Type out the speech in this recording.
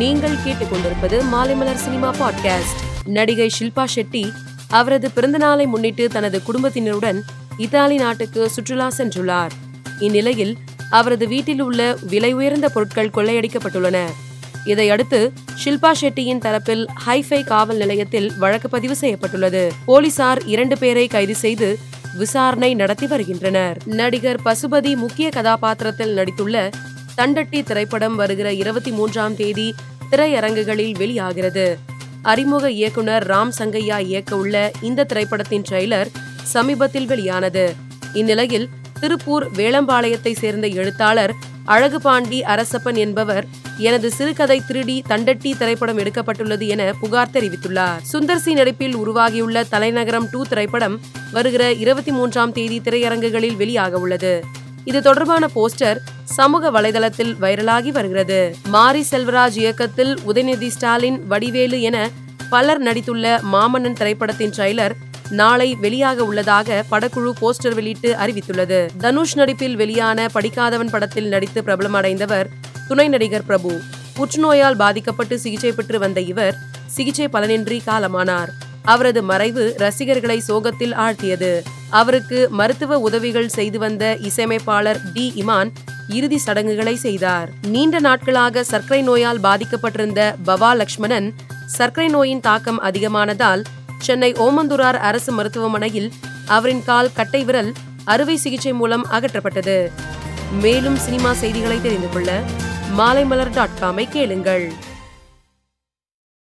நீங்கள் கேட்டுக்கொண்டிருப்பது Maalaimalar cinema podcast நடிகை ஷில்பா ஷெட்டி அவரது பிறந்தநாளை முன்னிட்டு தனது குடும்பத்தினருடன் இத்தாலி நாட்டுக்கு சுற்றுலா சென்றுள்ளார். இந்நிலையில் அவரது வீட்டில் உள்ள விலை உயர்ந்த பொருட்கள் கொள்ளையடிக்கப்பட்டுள்ளன. இதையடுத்து ஷில்பா ஷெட்டியின் தரப்பில் ஹைஃபை காவல் நிலையத்தில் வழக்கு பதிவு செய்யப்பட்டுள்ளது. போலீசார் இரண்டு பேரை கைது செய்து விசாரணை நடத்தி வருகின்றனர். நடிகர் பசுபதி முக்கிய கதாபாத்திரத்தில் நடித்துள்ள தண்டட்டி திரைப்படம் வருகிற இருபத்தி மூன்றாம் தேதி திரையரங்குகளில் வெளியாகிறது. அறிமுக இயக்குனர் ராம் சங்கையா இயக்க உள்ள இந்த திரைப்படத்தின் ட்ரெய்லர் சமீபத்தில் வெளியானது. இந்நிலையில் திருப்பூர் வேளம்பாளையத்தை சேர்ந்த எழுத்தாளர் அழகுபாண்டி அரசப்பன் என்பவர் எனது சிறுகதை திருடி தண்டட்டி திரைப்படம் எடுக்கப்பட்டுள்ளது என புகார் தெரிவித்துள்ளார். சுந்தர் சி நடிப்பில் உருவாகியுள்ள தலைநகரம் டூ திரைப்படம் வருகிற இருபத்தி மூன்றாம் தேதி திரையரங்குகளில் வெளியாக உள்ளது. இது தொடர்பான போஸ்டர் சமூக வலைதளத்தில் வைரலாகி வருகிறது. மாரி செல்வராஜ் இயக்கத்தில் உதயநிதி ஸ்டாலின் வடிவேலு என பலர் நடித்துள்ள மாமன்னன் திரைப்படத்தின் ட்ரெய்லர் நாளை வெளியாக உள்ளதாக படக்குழு போஸ்டர் வெளியிட்டு அறிவித்துள்ளது. தனுஷ் நடிப்பில் வெளியான படிக்காதவன் படத்தில் நடித்து பிரபலமடைந்தவர் துணை நடிகர் பிரபு. புற்றுநோயால் பாதிக்கப்பட்டு சிகிச்சை பெற்று வந்த இவர் சிகிச்சை பலனின்றி காலமானார். அவரது மறைவு ரசிகர்களை சோகத்தில் ஆழ்த்தியது. அவருக்கு மருத்துவ உதவிகள் செய்து வந்த இசையமைப்பாளர் டி. இமான் இறுதி சடங்குகளை செய்தார். நீண்ட நாட்களாக சர்க்கரை நோயால் பாதிக்கப்பட்டிருந்த பவா லக்ஷ்மணன் சர்க்கரை நோயின் தாக்கம் அதிகமானதால் சென்னை ஓமந்தூரார் அரசு மருத்துவமனையில் அவரின் கால் கட்டை விரல் அறுவை சிகிச்சை மூலம் அகற்றப்பட்டது. மேலும் சினிமா செய்திகளை தெரிந்து கொள்ள மாலைமலர் டாட் காமை கேளுங்கள்.